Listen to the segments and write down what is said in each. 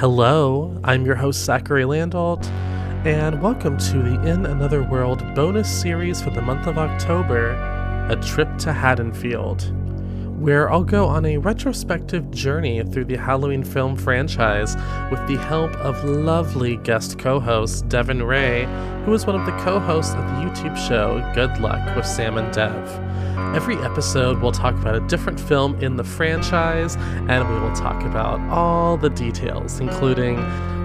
Hello, I'm your host, Zachary Landolt, and welcome to the In Another World bonus series for the month of October A Trip to Haddonfield, where I'll go on a retrospective journey through the Halloween film franchise with the help of lovely guest co host Devin Ray, who is one of the co hosts of the YouTube show Good Luck with Sam and Dev. Every episode, we'll talk about a different film in the franchise, and we will talk about all the details, including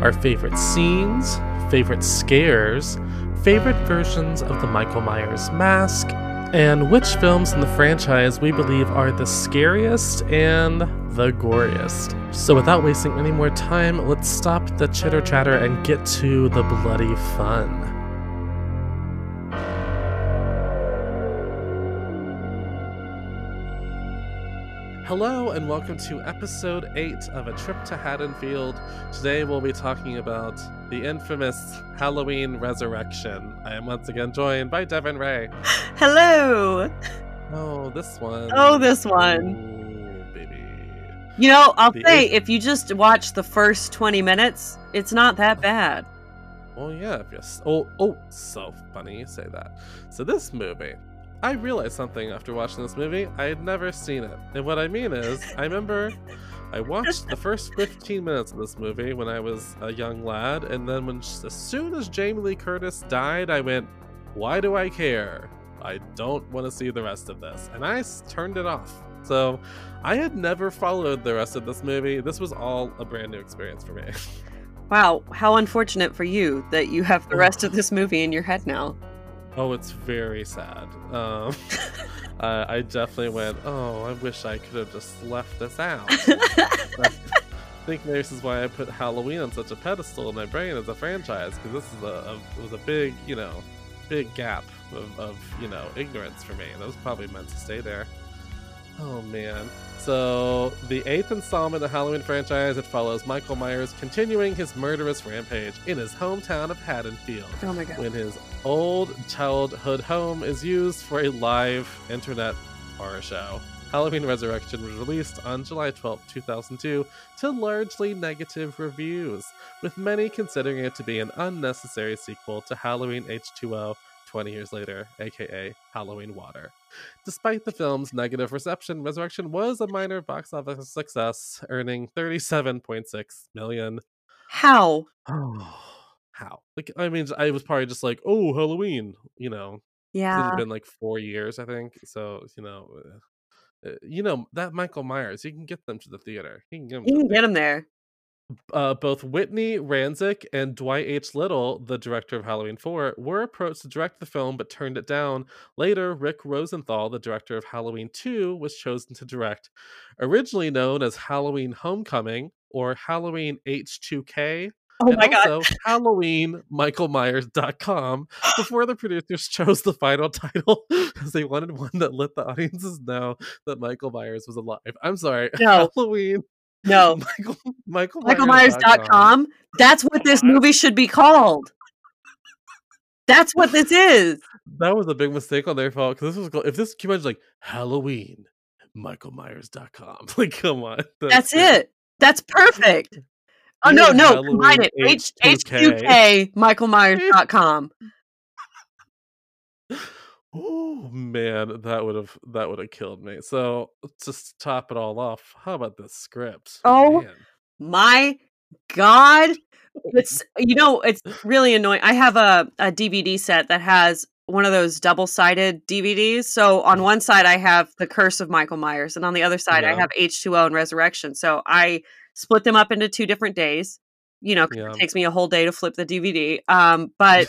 our favorite scenes, favorite scares, favorite versions of the Michael Myers mask, and which films in the franchise we believe are the scariest and the goriest. So, without wasting any more time, let's stop the chitter chatter and get to the bloody fun. Hello, and welcome to episode 8 of A Trip to Haddonfield. Today we'll be talking about the infamous Halloween Resurrection. I am once again joined by Devin Ray. Hello. Oh, this one. Oh, this one. Ooh, baby. You know, I'll The say if you just watch the first 20 minutes, it's not that bad. Oh, yeah, if yes. Oh, oh, so funny you say that. So, this movie, I realized something after watching this movie. I had never seen it. And what I mean is, I remember I watched the first 15 minutes of this movie when I was a young lad, and then when as soon as Jamie Lee Curtis died, I went, "Why do I care? I don't want to see the rest of this," and I turned it off. So I had never followed the rest of this movie. This was all a brand new experience for me. Wow, how unfortunate for you that you have the oh. rest of this movie in your head now. Oh, it's very sad. Um, uh, I definitely went, "Oh, I wish I could have just left this out." I think maybe this is why I put Halloween on such a pedestal in my brain as a franchise because this is a, a was a big, you know, big gap of, of you know ignorance for me, and it was probably meant to stay there. Oh man. So the eighth installment of the Halloween franchise, it follows Michael Myers continuing his murderous rampage in his hometown of Haddonfield oh my god. when his old childhood home is used for a live internet horror show. Halloween Resurrection was released on July 12, 2002, to largely negative reviews, with many considering it to be an unnecessary sequel to Halloween H2O 20 years later, aka Halloween Water. Despite the film's negative reception, Resurrection was a minor box office success, earning 37.6 million How? Oh, how? Like, I mean, I was probably just like, oh, Halloween, you know. Yeah. It Yeah. had been like four years, I think. So, you know, uh, uh, you know that Michael Myers, you can get them to the theater. You can get them. You can the get him there. Uh, both Whitney Ransick and Dwight H. Little, the director of Halloween 4, were approached to direct the film but turned it down. Later, Rick Rosenthal, the director of Halloween 2, was chosen to direct. Originally known as Halloween Homecoming or Halloween H2K, Oh and my god. also Halloween MichaelMyers.com before the producers chose the final title because they wanted one that let the audiences know that Michael Myers was alive. I'm sorry. No. Halloween No. Michael Michael MichaelMyers.com. That's what this movie should be called. That's what this is. That was a big mistake on their part because this was called, if this came out like Halloween MichaelMyers.com. Like, come on. That's it. That's perfect. Oh no, no, combine it. H H2K. H2K MichaelMyers.com. Oh man, that would have that would have killed me. So just to top it all off, how about this script? Oh, Man. My God. It's you know, it's really annoying. I have a, a DVD set that has one of those double sided DVDs. So on one side I have The Curse of Michael Myers, and on the other side I have H2O and Resurrection. So I split them up into two different days. You know, Yeah. it takes me a whole day to flip the DVD. Um, but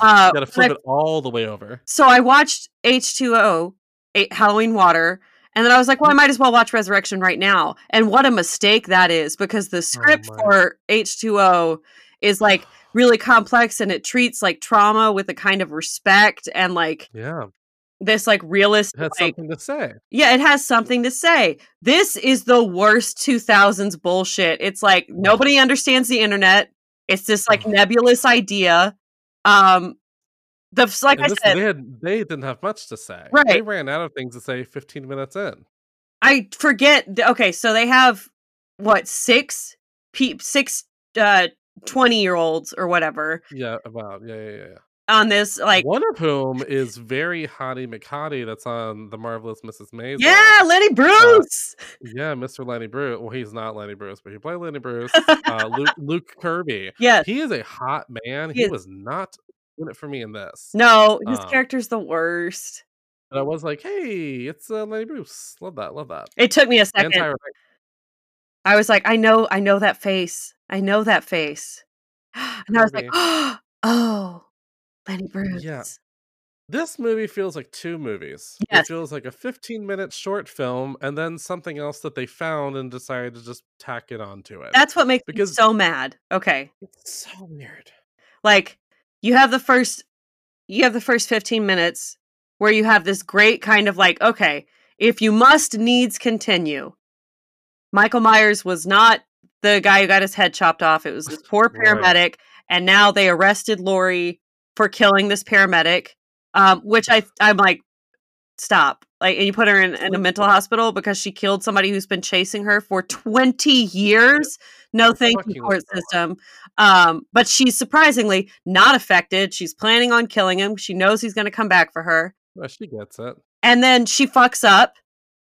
uh, gotta flip I- it all the way over. so I watched H2O, A- Halloween Water, and then I was like, well, I might as well watch Resurrection right now. And what a mistake that is because the script my. for H2O is like really complex and it treats like trauma with a kind of respect and like Yeah, this like it realistic had like, something to say. yeah, it has something to say. This is the worst 2000s bullshit. It's like nobody understands the internet. It's this like nebulous idea. Um the like And I this, said, they had they didn't have much to say. Right. They ran out of things to say 15 minutes in. I forget. Okay, so they have what six pe- six uh 20 year olds or whatever Yeah, about yeah, yeah, yeah. Yeah. on this like One of whom is very Hottie McHottie that's on the marvelous Mrs. Maisel. yeah lenny bruce Yeah, Mr. Lenny Bruce. Well, he's not Lenny Bruce, but he played Lenny Bruce. Uh, Luke, Luke Kirby. yes He is a hot man. He He was not in it for me in this. no his Um, character's the worst But I was like, hey, it's uh, Lenny Bruce. Love that. Love that. it took me a And second Tyra i was like i know i know that face i know that face and i was like oh lenny bruce Yeah. This movie feels like two movies. Yes. It feels like a 15 minute short film and then something else that they found and decided to just tack it onto it. that's what makes me Because- so mad okay it's so weird. like you have the first you have the first 15 minutes where you have this great kind of like okay if you must needs continue michael myers was not the guy who got his head chopped off it was this poor Right. paramedic and now they arrested laurie for killing this paramedic um, which i i'm like stop. Like and you put her in, in a mental hospital because she killed somebody who's been chasing her for 20 years? No thank you court system. Um, but she's surprisingly not affected. She's planning on killing him. She knows he's going to come back for her. Well, she gets it. and then she fucks up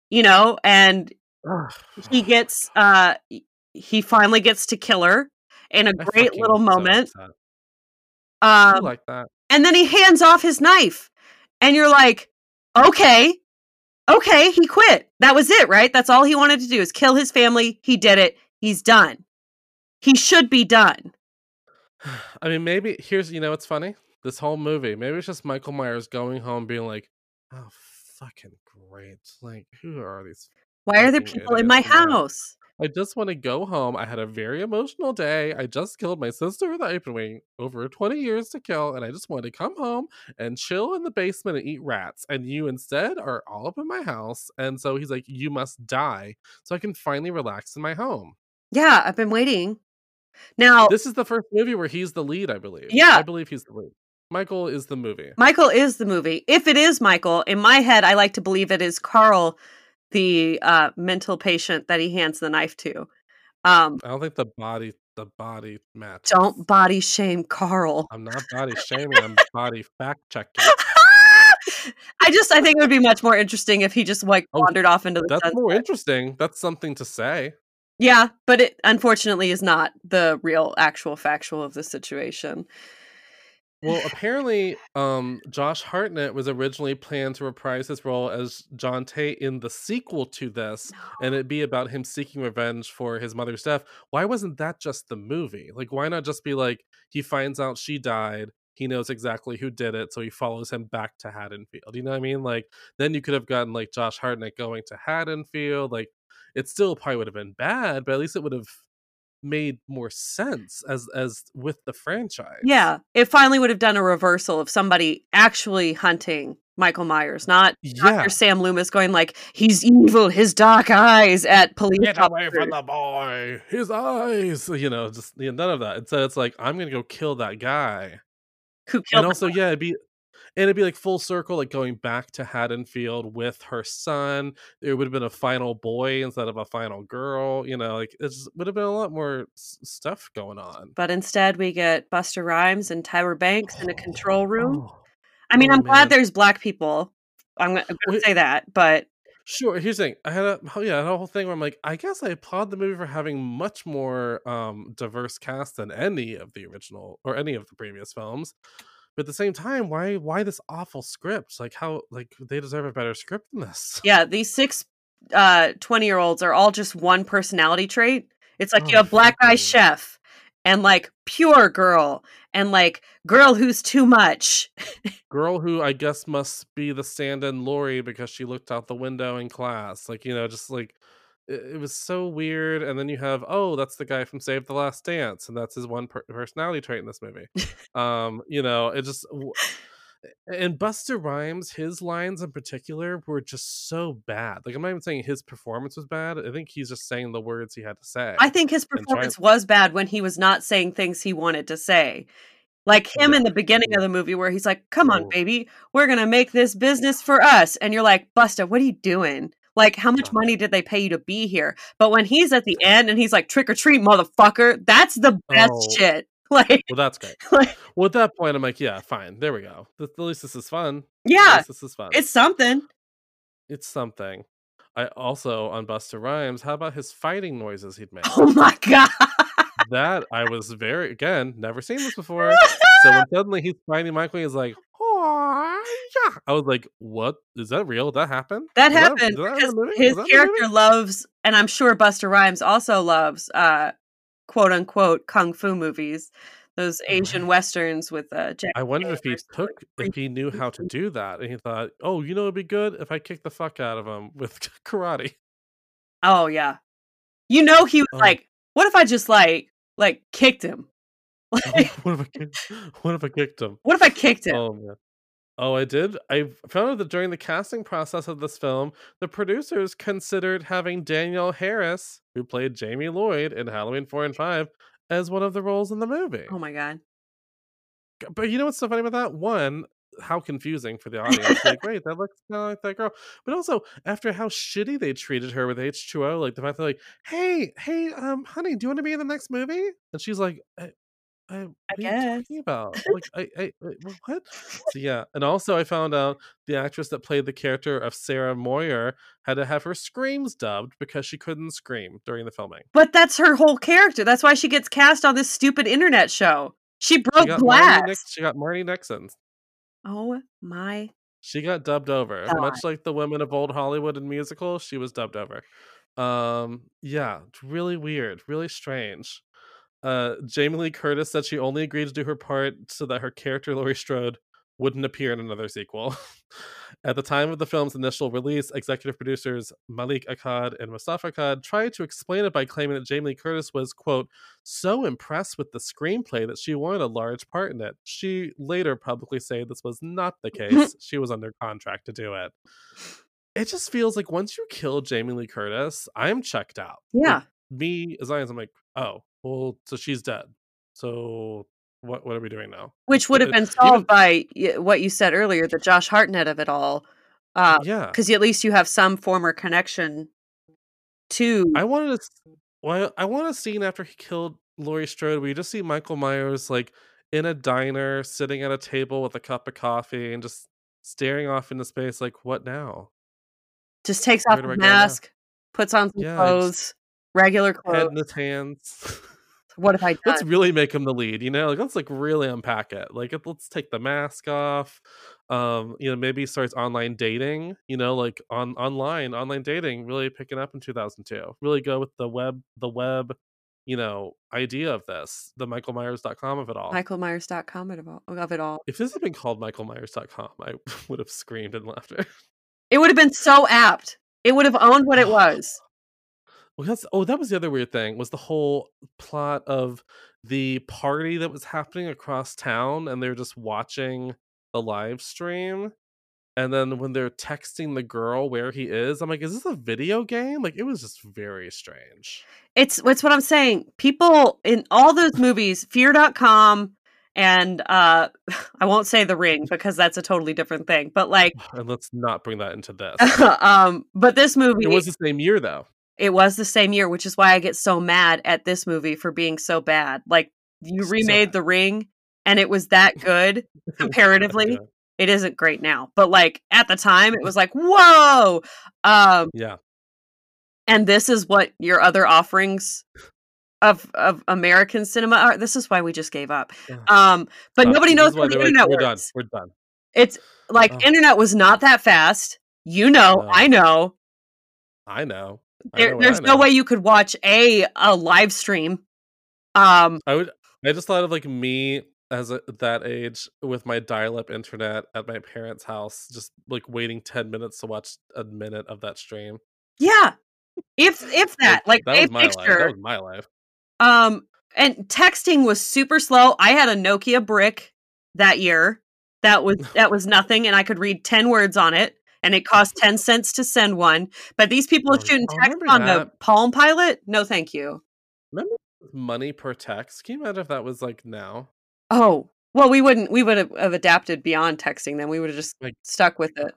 you know and he gets uh he finally gets to kill her in a I great little so moment. I um like that. and then he hands off his knife and you're like okay okay he quit that was it right that's all he wanted to do is kill his family he did it he's done he should be done I mean, maybe here's you know what's funny. This whole movie, maybe it's just Michael Myers going home, being like, "Oh, fucking great! Like, who are these? why are there people in my house I just want to go home. I had a very emotional day. I just killed my sister with the apron wing over 20 years to kill, and I just want to come home and chill in the basement and eat rats. And you instead are all up in my house. And so he's like, You must die so I can finally relax in my home. yeah i've been waiting now This is the first movie where he's the lead, I believe. Yeah. I believe he's the lead. Michael is the movie. Michael is the movie. If it is Michael, in my head, I like to believe it is Carl, the uh, mental patient that he hands the knife to. Um, I don't think the body the body match. don't body shame Carl. I'm not body shaming, I'm body fact checking. I just, I think it would be much more interesting if he just like Oh, wandered off into the That's sunset. more interesting. That's something to say. Yeah, but it unfortunately is not the real, actual, factual of the situation. Well, apparently, um, Josh Hartnett was originally planned to reprise his role as John Tate in the sequel to this, and it'd be about him seeking revenge for his mother's death. Why wasn't that just the movie? Like, why not just be like he finds out she died, he knows exactly who did it, so he follows him back to Haddonfield. You know what I mean? Like, then you could have gotten like Josh Hartnett going to Haddonfield. Like, it still probably would have been bad, but at least it would have made more sense as as with the franchise. Yeah, it finally would have done a reversal of somebody actually hunting Michael Myers, not Yeah. Dr. Sam Loomis going like, he's evil, his dark eyes at police Get away from the boy. His eyes. You know, just you know, none of that. Instead, it's like I'm gonna go kill that guy. who killed and also, yeah, it'd be and it'd be like full circle, like going back to Haddonfield with her son. It would have been a final boy instead of a final girl. You know, like it would have been a lot more s- stuff going on. But instead, we get Busta Rhymes and Tyra Banks in a control room. Oh, I mean, oh, I'm man. glad there's black people. I'm going to say that, but Sure. Here's the thing. I had a oh yeah, I had a whole thing where I'm like, I guess I applaud the movie for having much more um diverse cast than any of the original or any of the previous films. But at the same time, why why this awful script? Like how like they deserve a better script than this. yeah, these six uh 20 year olds are all just one personality trait. It's like you Oh, have black guy chef and like pure girl and like girl who's too much. Girl who I guess must be the stand-in Laurie because she looked out the window in class. Like, you know, just like it, was so weird. And then you have, oh, that's the guy from Save the Last Dance, and that's his one per- personality trait in this movie. um, you know, it just w- and Busta Rhymes, his lines in particular were just so bad. Like I'm not even saying his performance was bad. I think he's just saying the words he had to say. I think his performance was bad when he was not saying things he wanted to say. Like him in the beginning of the movie where he's like, "Come on, baby, we're going to make this business for us." And you're like, "Busta, what are you doing? Like, how much money did they pay you to be here? But when he's at the end and he's like, "Trick or treat, motherfucker," that's the best Oh. shit. Like, Well, that's great. like, Well, at that point, I'm like, yeah, fine. There we go. At least this is fun. At yeah, least this is fun. it's something. It's something. I also on Busta Rhymes. How about his fighting noises he'd make? Oh my god. that I was very again never seen this before. So when suddenly he's fighting Michael, he's like, "Oh yeah!" I was like, "What is that real? That happened? That Was happened that his that the character loves, and I'm sure Busta Rhymes also loves, uh, quote unquote kung fu movies, those Asian Right. westerns with uh, Jack. I wondered if he took if he knew how to do that, and he thought, "Oh, you know, it'd be good if I kick the fuck out of him with karate." Oh yeah, you know he was Oh. like, what if I just like like kicked him? Like, what if I kicked, what if I kicked him? what if I kicked him? Oh. Oh, I did. I found out that during the casting process of this film, the producers considered having Danielle Harris, who played Jamie Lloyd in Halloween 4 and 5, as one of the roles in the movie. Oh my god. But you know what's so funny about that? One, how confusing for the audience. like, wait, that looks kind of like that girl. But also, after how shitty they treated her with H2O, like the fact that, like, hey, hey, um, honey, do you want to be in the next movie? And she's like, I, I, what are you guess. talking about? Like, I, I, I- what? So yeah, and also I found out the actress that played the character of Sarah Moyer had to have her screams dubbed because she couldn't scream during the filming. But that's her whole character. That's why she gets cast on this stupid internet show. She She broke Marnie glass. Nix- she got Marnie Nixon. Oh my. She got dubbed over, God. much like the women of old Hollywood in musicals. She was dubbed over. Um, yeah, it's really weird, really strange. Uh, Jamie Lee Curtis said she only agreed to do her part so that her character Laurie Strode wouldn't appear in another sequel. At the time of the film's initial release, executive producers Malik Akkad and Moustapha Akkad tried to explain it by claiming that Jamie Lee Curtis was, quote, so impressed with the screenplay that she wanted a large part in it. She later publicly said this was not the case. she was under contract to do it. It just feels like once you kill Jamie Lee Curtis, I'm checked out. Like, Yeah. Me, as as I'm like, oh, well, so she's dead. So what what are we doing now? Which would have been solved by what you said earlier, the Josh Hartnett of it all. Uh, yeah. because at least you have some former connection to I wanted to. Well, I want a scene after he killed Laurie Strode where you just see Michael Myers like in a diner, sitting at a table with a cup of coffee and just staring off into space. Like, what now? just takes Where off do I his go now? mask, puts on some Yeah, clothes, regular Head clothes. in his hands. What if I done? let's really make him the lead. You know, like let's like really unpack it. Like let's take the mask off. Um, you know, maybe he starts online dating. You know, like on online online dating really picking up in 2002. Really go with the web the web. You know, idea of this, the michaelmyers.com of it all. Michael MichaelMyers.com of it all. Of it all. If this had been called michaelmyers.com, I would have screamed in laughter. It would have been so apt. It would have owned what it was. Well, that's oh, that was the other weird thing was the whole plot of the party that was happening across town, and they're just watching the live stream. And then when they're texting the girl where he is, I'm like, is this a video game? Like, it was just very strange. It's it's what I'm saying. People in all those movies, fear.com and uh I won't say the ring because that's a totally different thing. But like And let's not bring that into this. um but this movie it was the same year though. It was the same year, which is why I get so mad at this movie for being so bad. Like you remade bad. the ring and it was that good comparatively. Yeah. It isn't great now, but like at the time it was like, "Whoa." Um Yeah. and this is what your other offerings of of American cinema are. This is why we just gave up. Um but Stop. nobody knows how the they're like, internet We're done. We're done. It's like internet was not that fast. You know, No. I know. I know. There, there's no way you could watch a a live stream. Um I would. I just thought of like me as a, that age with my dial-up internet at my parents' house, just like waiting ten minutes to watch a minute of that stream. yeah. If if that, like, that a was my life. picture. That was my life. Um, and texting was super slow. I had a Nokia brick that year. That was that was nothing, and I could read ten words on it, and it cost ten cents to send one. But these people Oh, shooting text on the. Palm Pilot, no, thank you. Remember money per text? Can you imagine if that was like now? Oh, well, we wouldn't. We would have, adapted beyond texting. Then we would have just Like- stuck with it.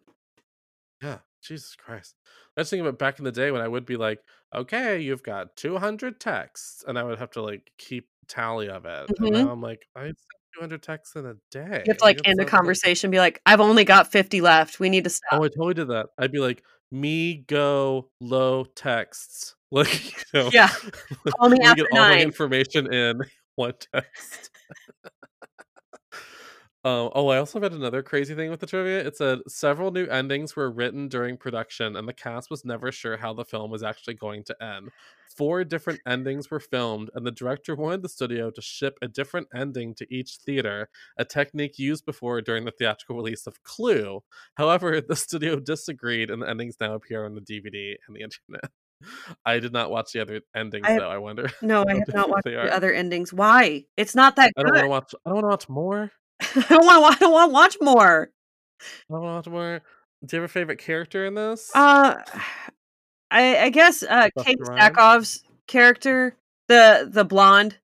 Yeah, Jesus Christ. I was thinking about back in the day when I would be like, okay, you've got 200 texts, and I would have to like keep tally of it. And Mhm. now I'm like, I 200 texts in a day. You have to like end a conversation, be like, "I've only got fifty left. We need to oh, stop." Oh, I totally did that. I'd be like, me go low texts. Like, you know, Yeah. Call me after get all my nine. information in one text. Um, oh, I also read another crazy thing with the trivia. It said several new endings were written during production, and the cast was never sure how the film was actually going to end. Four different endings were filmed, and the director wanted the studio to ship a different ending to each theater, a technique used before during the theatrical release of Clue. However, the studio disagreed, and the endings now appear on the DVD and the internet. I did not watch the other endings, I- though. I wonder. No, I have not watched the are. other endings. Why? It's not that I don't want to watch. I don't want to watch more. I don't want. I don't want to watch more. I don't want to watch more. Do you have a favorite character in this? Uh, I I guess uh, Kate? Sackhoff's character, the the blonde,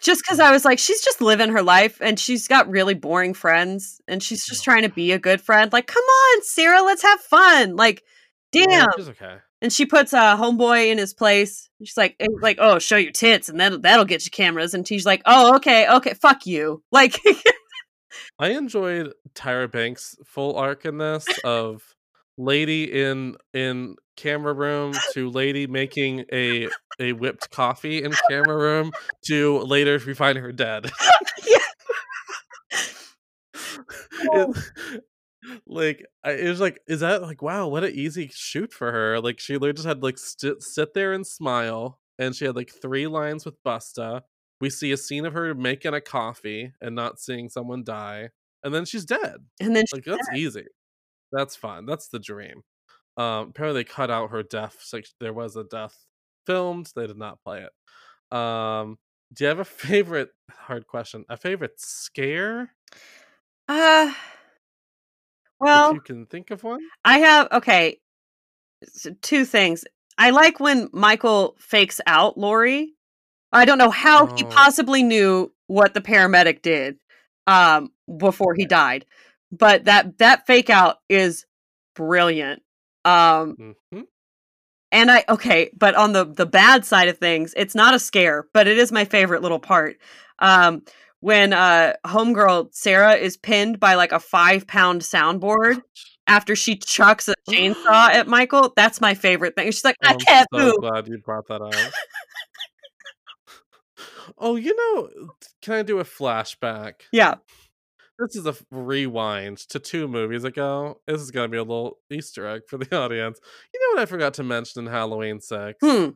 just because I was like, she's just living her life, and she's got really boring friends, and she's just trying to be a good friend. Like, come on, Sarah, let's have fun. Like, Yeah, damn. she's okay. And she puts a uh, homeboy in his place. She's like, eh, like, oh, show your tits, and that'll that'll get you cameras. And she's like, oh, okay, okay, fuck you. Like, I enjoyed Tyra Banks' full arc in this of lady in in camera room to lady making a a whipped coffee in camera room to later we find her dead. It- oh. like I, it was like is that like wow what an easy shoot for her like she literally just had like st- sit there and smile and she had like three lines with busta we see a scene of her making a coffee and not seeing someone die and then she's dead and then like that's easy that's fun that's the dream um apparently they cut out her death like there was a death filmed they did not play it um do you have a favorite hard question a favorite scare uh, if well, you can think of one I have okay. So two things. I like when Michael fakes out Laurie. I don't know how he Oh. possibly knew what the paramedic did um before he died. But that that fake out is brilliant. Um hmm and I okay, but on the the bad side of things, it's not a scare, but it is my favorite little part. Um when uh homegirl Sarah is pinned by like a 5 pound soundboard after she chucks a chainsaw at Michael, that's my favorite thing. She's like, I I'm can't so move. glad you brought that up. Oh, you know, can I do a flashback? Yeah. This is a rewind to two movies ago. This is gonna be a little Easter egg for the audience. You know what I forgot to mention in Halloween Six? Hmm.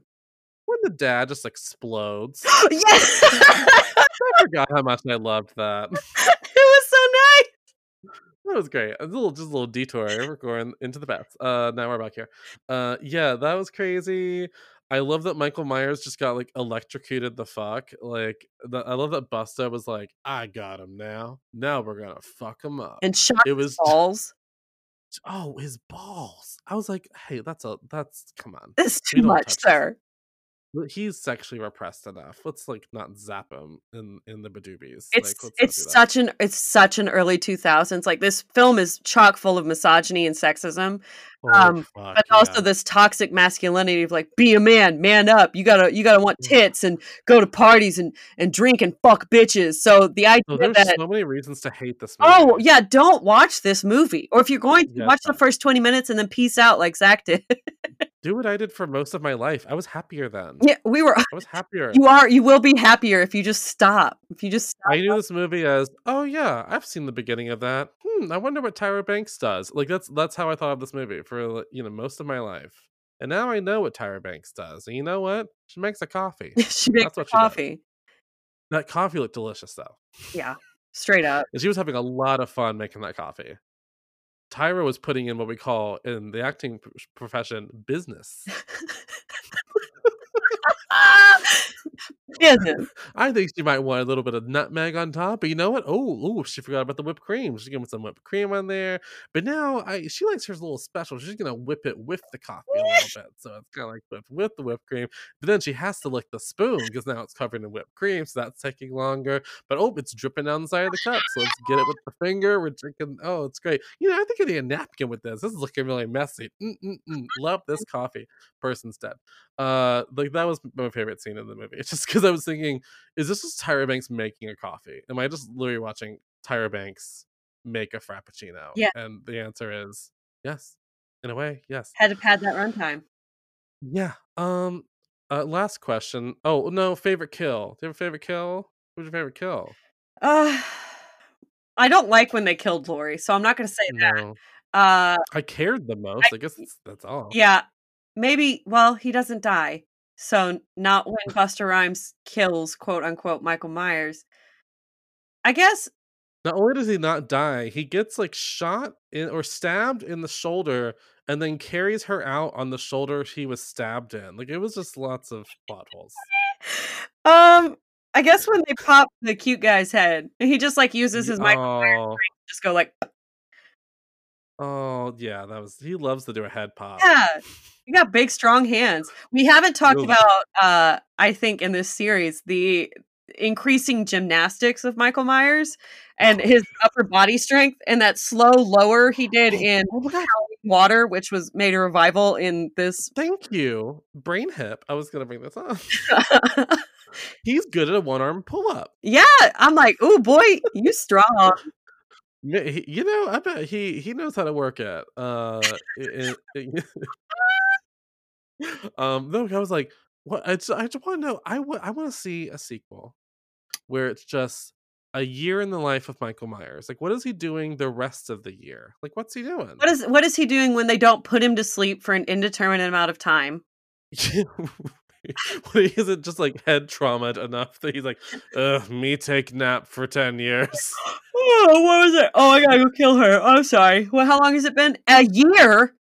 When the dad just explodes. yes. I forgot how much I loved that. it was so nice. That was great. A little, just a little detour. We're going into the bats. Uh, now we're back here. Uh, yeah, that was crazy. I love that Michael Myers just got like electrocuted the fuck. Like, the, I love that Busta was like, "I got him now. Now we're gonna fuck him up." And shot it was balls. oh his balls. I was like, "Hey, that's a that's come on." It's too much, sir. He's sexually repressed enough. Let's like not zap him in in the badoobies. It's like, it's such an it's such an early 2000s. Like this film is chock full of misogyny and sexism, Oh, um, fuck, but also yeah. this toxic masculinity of like be a man, man up. You gotta you gotta want tits and go to parties and and drink and fuck bitches. So the idea Oh, there's that so many reasons to hate this movie. oh yeah, don't watch this movie, or if you're going to Yeah, watch the first 20 minutes and then peace out like Zach did. do what I did for most of my life. I was happier then. yeah, we were. I was happier. You are. You will be happier if you just stop. If you just stop. I knew this movie as, oh yeah, I've seen the beginning of that. Hmm, I wonder what Tyra Banks does. Like that's that's how I thought of this movie for you know most of my life. And now I know what Tyra Banks does. And you know what? She makes a coffee. she makes That's what she coffee. that coffee looked delicious though. Yeah, straight up. And she was having a lot of fun making that coffee. Tyra was putting in what we call in the acting profession business. Ah! I think she might want a little bit of nutmeg on top, but you know what? Oh, oh, she forgot about the whipped cream. She's gonna put some whipped cream on there. But now I she likes hers a little special. She's gonna whip it with the coffee a little bit. So it's kind of like whipped with the whipped cream. But then she has to lick the spoon because now it's covered in whipped cream, so that's taking longer. But oh, it's dripping down the side of the cup. So let's get it with the finger. We're drinking. Oh, it's great. You know, I think I need a napkin with this. This is looking really messy. Mm-mm-mm. Love this coffee. Person's dead. Uh, like that was my favorite scene in the movie. It's just because I was thinking, is this just Tyra Banks making a coffee? Am I just literally watching Tyra Banks make a frappuccino? Yeah. And the answer is yes. In a way, yes. Had to pad that runtime. Yeah. Um. Uh, last question. Oh no, favorite kill. Do you have a favorite kill? Who's your favorite kill? Uh, I don't like when they killed Laurie, so I'm not going to say that. No, Uh, I cared the most. I, guess that's, that's all. yeah, maybe. Well, he doesn't die, so not when Busta Rhymes kills quote unquote Michael Myers. I guess Not only does he not die, he gets like shot in or stabbed in the shoulder and then carries her out on the shoulder he was stabbed in. Like it was just lots of plot holes. Um, I guess when they pop the cute guy's head, he just like uses his Oh, just go like, oh yeah, that was he loves to do a head pop. yeah, you got big strong hands. We haven't talked Really? about, uh, I think in this series the increasing gymnastics of Michael Myers and his upper body strength and that slow lower he did in Oh Water, which was made a revival in this. thank you. Brain hip. I was gonna bring this up. He's good at a one arm pull up. yeah, I'm like, oh boy, you strong. You know, I bet he he knows how to work at. Uh, it, it- um, no, I was like, what? I just, I just want to know. I want I want to see a sequel where it's just a year in the life of Michael Myers. Like, what is he doing the rest of the year? Like, what's he doing? What is what is he doing when they don't put him to sleep for an indeterminate amount of time? what is it? Just like head trauma enough that he's like, Ugh, me take nap for ten years. Oh, what was it? Oh, I gotta go kill her. I'm sorry. Well, how long has it been? A year.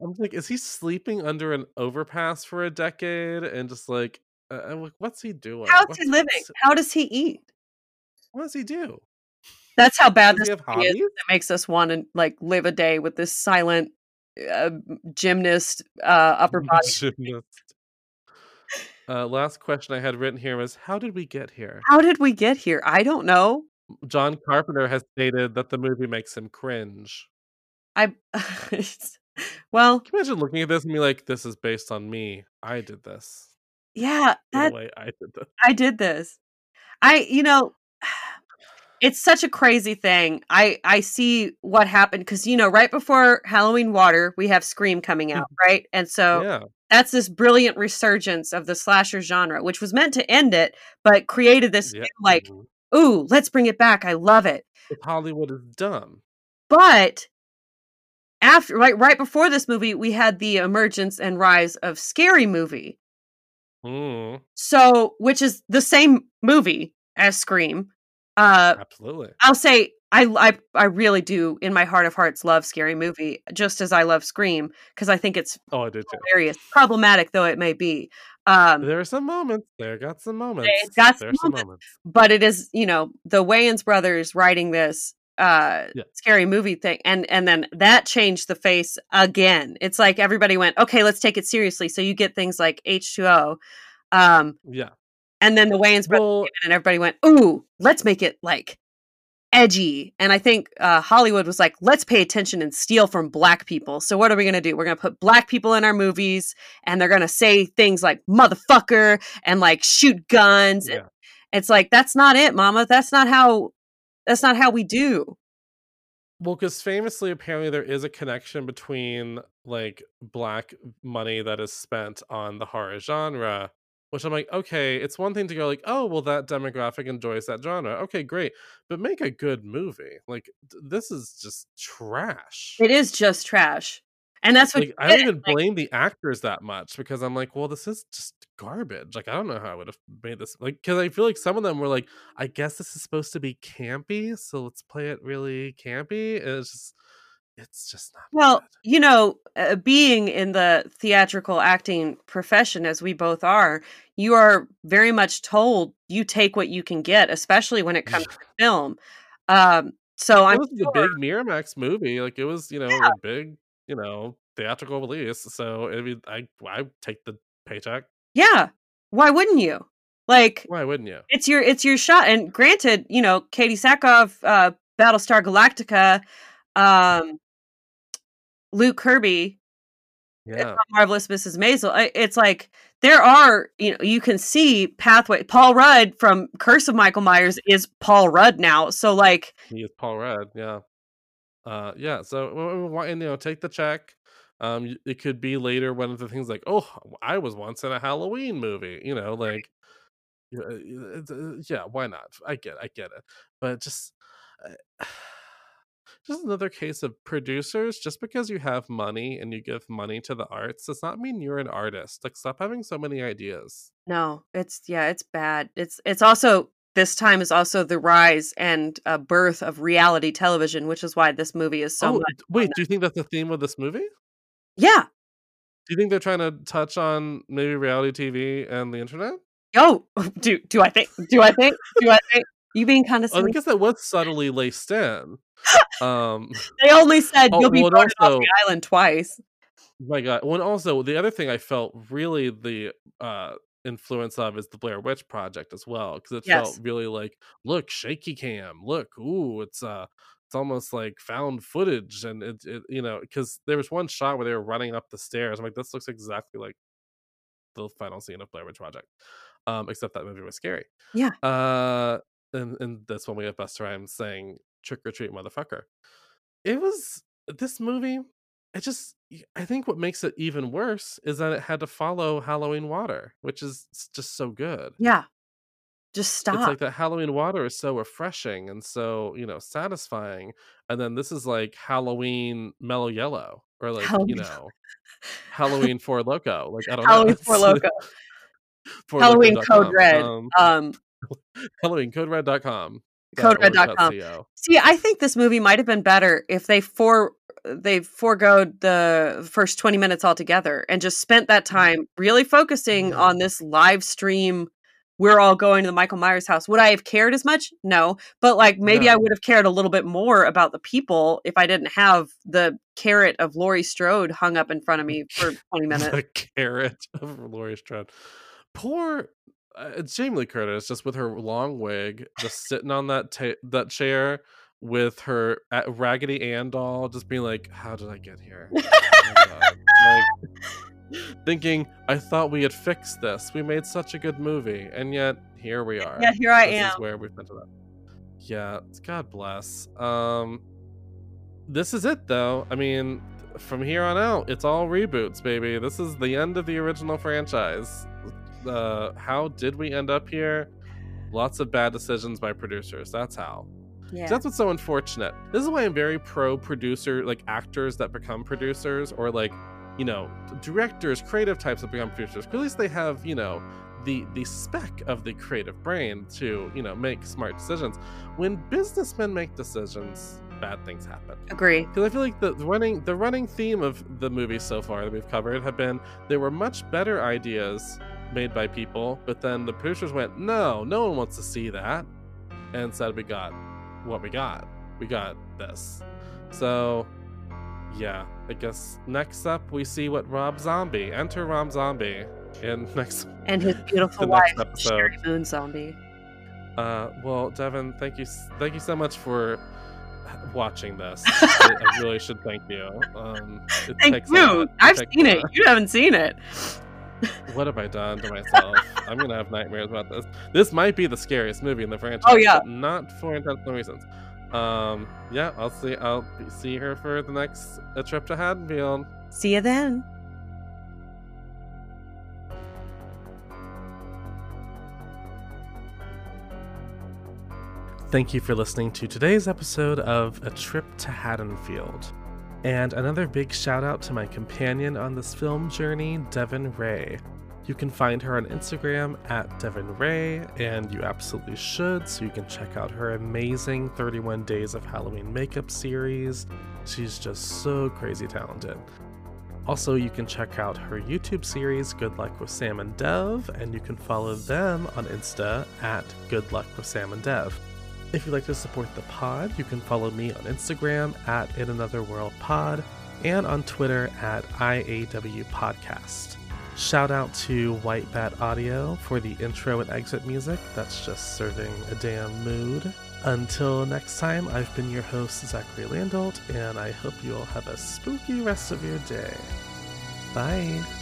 I'm like, is he sleeping under an overpass for a decade and just like, uh, I'm like, what's he doing? How's What's- he living? what's- How does he eat? What does he do? That's how bad Does this he is. makes us want to like live a day with this silent uh, gymnast uh, upper body. Gymnast. Uh, last question I had written here was, how did we get here? How did we get here? I don't know. John Carpenter has stated that the movie makes him cringe. I well, Can you imagine looking at this and be like, this is based on me. I did this. yeah, that way, I did this. I did this. I, you know, it's such a crazy thing. I I see what happened because you know, right before Halloween Water, we have Scream coming out, right? And so yeah. that's this brilliant resurgence of the slasher genre, which was meant to end it, but created this yeah. new, like, mhm. Ooh, let's bring it back. I love it. But Hollywood is dumb. But after right right before this movie, we had the emergence and rise of Scary Movie. Mm, So, which is the same movie as Scream. Uh absolutely. I'll say I, I I really do in my heart of hearts love Scary Movie just as I love Scream because I think it's Oh, I did too. hilarious, problematic though it may be. Um, There are some moments. There got some moments. got some are some moments. moments. but it is you know the Wayans brothers writing this uh Yeah. scary movie thing and and then that changed the face again it's like everybody went okay let's take it seriously so you get things like h2o um Yeah. and then the Wayans brothers Well, came in and everybody went ooh let's make it like edgy and i think uh, hollywood was like let's pay attention and steal from black people. So what are we going to do? We're going to put black people in our movies and they're going to say things like motherfucker and like shoot guns and yeah. it's like that's not it mama. That's not how that's not how we do. Well, because famously, apparently, there is a connection between like black money that is spent on the horror genre, which I'm like, okay, it's one thing to go like, oh, well, that demographic enjoys that genre. Okay, great, but make a good movie. Like this is just trash. it is just trash and that's what Like I don't even Like, blame the actors that much because I'm like, well, this is just garbage. Like I don't know how I would have made this. Like because I feel like some of them were like, I guess this is supposed to be campy, so let's play it really campy. And it's just, it's just not. Well, good. you know, uh, being in the theatrical acting profession as we both are, you are very much told you take what you can get, especially when it comes to film. Um, so It I'm was the sure big Miramax movie. Like it was, you know, Yeah. a big, you know, theatrical release. So I mean, I I take the paycheck. Yeah. Why wouldn't you? Like Why wouldn't you? it's your it's your shot. And granted, you know, Katee Sackhoff, uh, Battlestar Galactica, um, Luke Kirby, Yeah. Marvelous Mrs. Maisel. It's like there are, you know, you can see pathway. Paul Rudd from Curse of Michael Myers is Paul Rudd now. So like, He is Paul Rudd. Yeah. Uh, yeah. So, why- and you know, take the check. Um, it could be later one of the things like, oh, I was once in a Halloween movie. You know, like, yeah, uh, it's, uh, yeah, why not? I get, I get it, but just, uh, just another case of producers. Just because you have money and you give money to the arts does not mean you're an artist. Like, stop having so many ideas. no, it's yeah, it's bad. It's it's also this time is also the rise and uh, birth of reality television, which is why this movie is so oh, wait, do you think that's the theme of this movie? Yeah. Do you think they're trying to touch on maybe reality TV and the internet? Oh, do do I think? Do I think? Do I think? You being kind of Oh, I guess that was subtly laced in. Um, They only said Oh, you'll be well, off the island twice. my God. Well, and also the other thing I felt really the uh influence of is the Blair Witch Project as well, because it Yes. felt really like, look, shaky cam, look, ooh, it's uh, it's almost like found footage, and it, it you know, because there was one shot where they were running up the stairs. I'm like, this looks exactly like the final scene of Blair Witch Project, um, except that movie was scary. Yeah. Uh, and and that's when we have Busta Rhymes saying "trick or treat, motherfucker." It was this movie. It just, I think what makes it even worse is that it had to follow Halloween Water, which is just so good. Yeah. Just stop. It's like that Halloween Water is so refreshing and so you know satisfying, and then this is like Halloween Mellow Yellow or like you know Halloween Four Loco. Like I don't know. Halloween know. for Loco. Four Halloween. Code Red. Um, Um, HalloweenCodeRed.com. CodeRed.com. .co. see, I think this movie might have been better if they for they foregoed the first 20 minutes altogether and just spent that mm. time really focusing on this live stream we're all going to the Michael Myers house. Would I have cared as much? No. But like maybe I would have cared a little bit more about the people if I didn't have the carrot of Laurie Strode hung up in front of me for 20 minutes. the carrot of Laurie Strode. Poor uh, Jamie Lee Curtis, just with her long wig, just sitting on that ta- that chair with her Raggedy Ann doll, just being like, "How did I get here?" Oh. Like, thinking, "I thought we had fixed this. We made such a good movie, and yet here we are. Yeah, here I this am. Is where we've been to that. Yeah, God bless. Um, this is it though. I mean, from here on out, it's all reboots, baby. This is the end of the original franchise. Uh, how did we end up here? Lots of bad decisions by producers. That's how. Yeah. That's what's so unfortunate. This is why I'm very pro producer, like actors that become producers, or like, you know, directors, creative types that become producers. at least they have, you know, the the spec of the creative brain to, you know, make smart decisions. When businessmen make decisions, bad things happen. Agree. Because I feel like the the running the running theme of the movies so far that we've covered have been there were much better ideas made by people, but then the producers went, no, no one wants to see that, and said we got what we got. We got this. So, yeah, I guess next up we see what Rob Zombie enter Rob Zombie in next. And his beautiful wife, Sheri. Moon Zombie. Uh, well, Devin, thank you, thank you so much for watching this. I, I really should thank you. Um, it Thank takes a you. I've seen it. You haven't seen it. What have I done to myself? I'm gonna have nightmares about this. This might be the scariest movie in the franchise. Oh, yeah. but not for intentional reasons. Um, yeah, I'll see. I'll see her for the next a trip to Haddonfield. See you then. Thank you for listening to today's episode of A Trip to Haddonfield. And another big shout out to my companion on this film journey, Devin Ray. You can find her on Instagram at Devin Ray, and you absolutely should, so you can check out her amazing 31 Days of Halloween makeup series. She's just so crazy talented. Also, you can check out her YouTube series, Good Luck with Sam and Dev, and you can follow them on Insta at Good Luck with Sam and Dev. If you'd like to support the pod, you can follow me on Instagram at In Another World Pod and on Twitter at IAW Podcast. Shout out to White Bat Audio for the intro and exit music. That's just serving a damn mood. Until next time, I've been your host, Zachary Landolt, and I hope you all have a spooky rest of your day. Bye.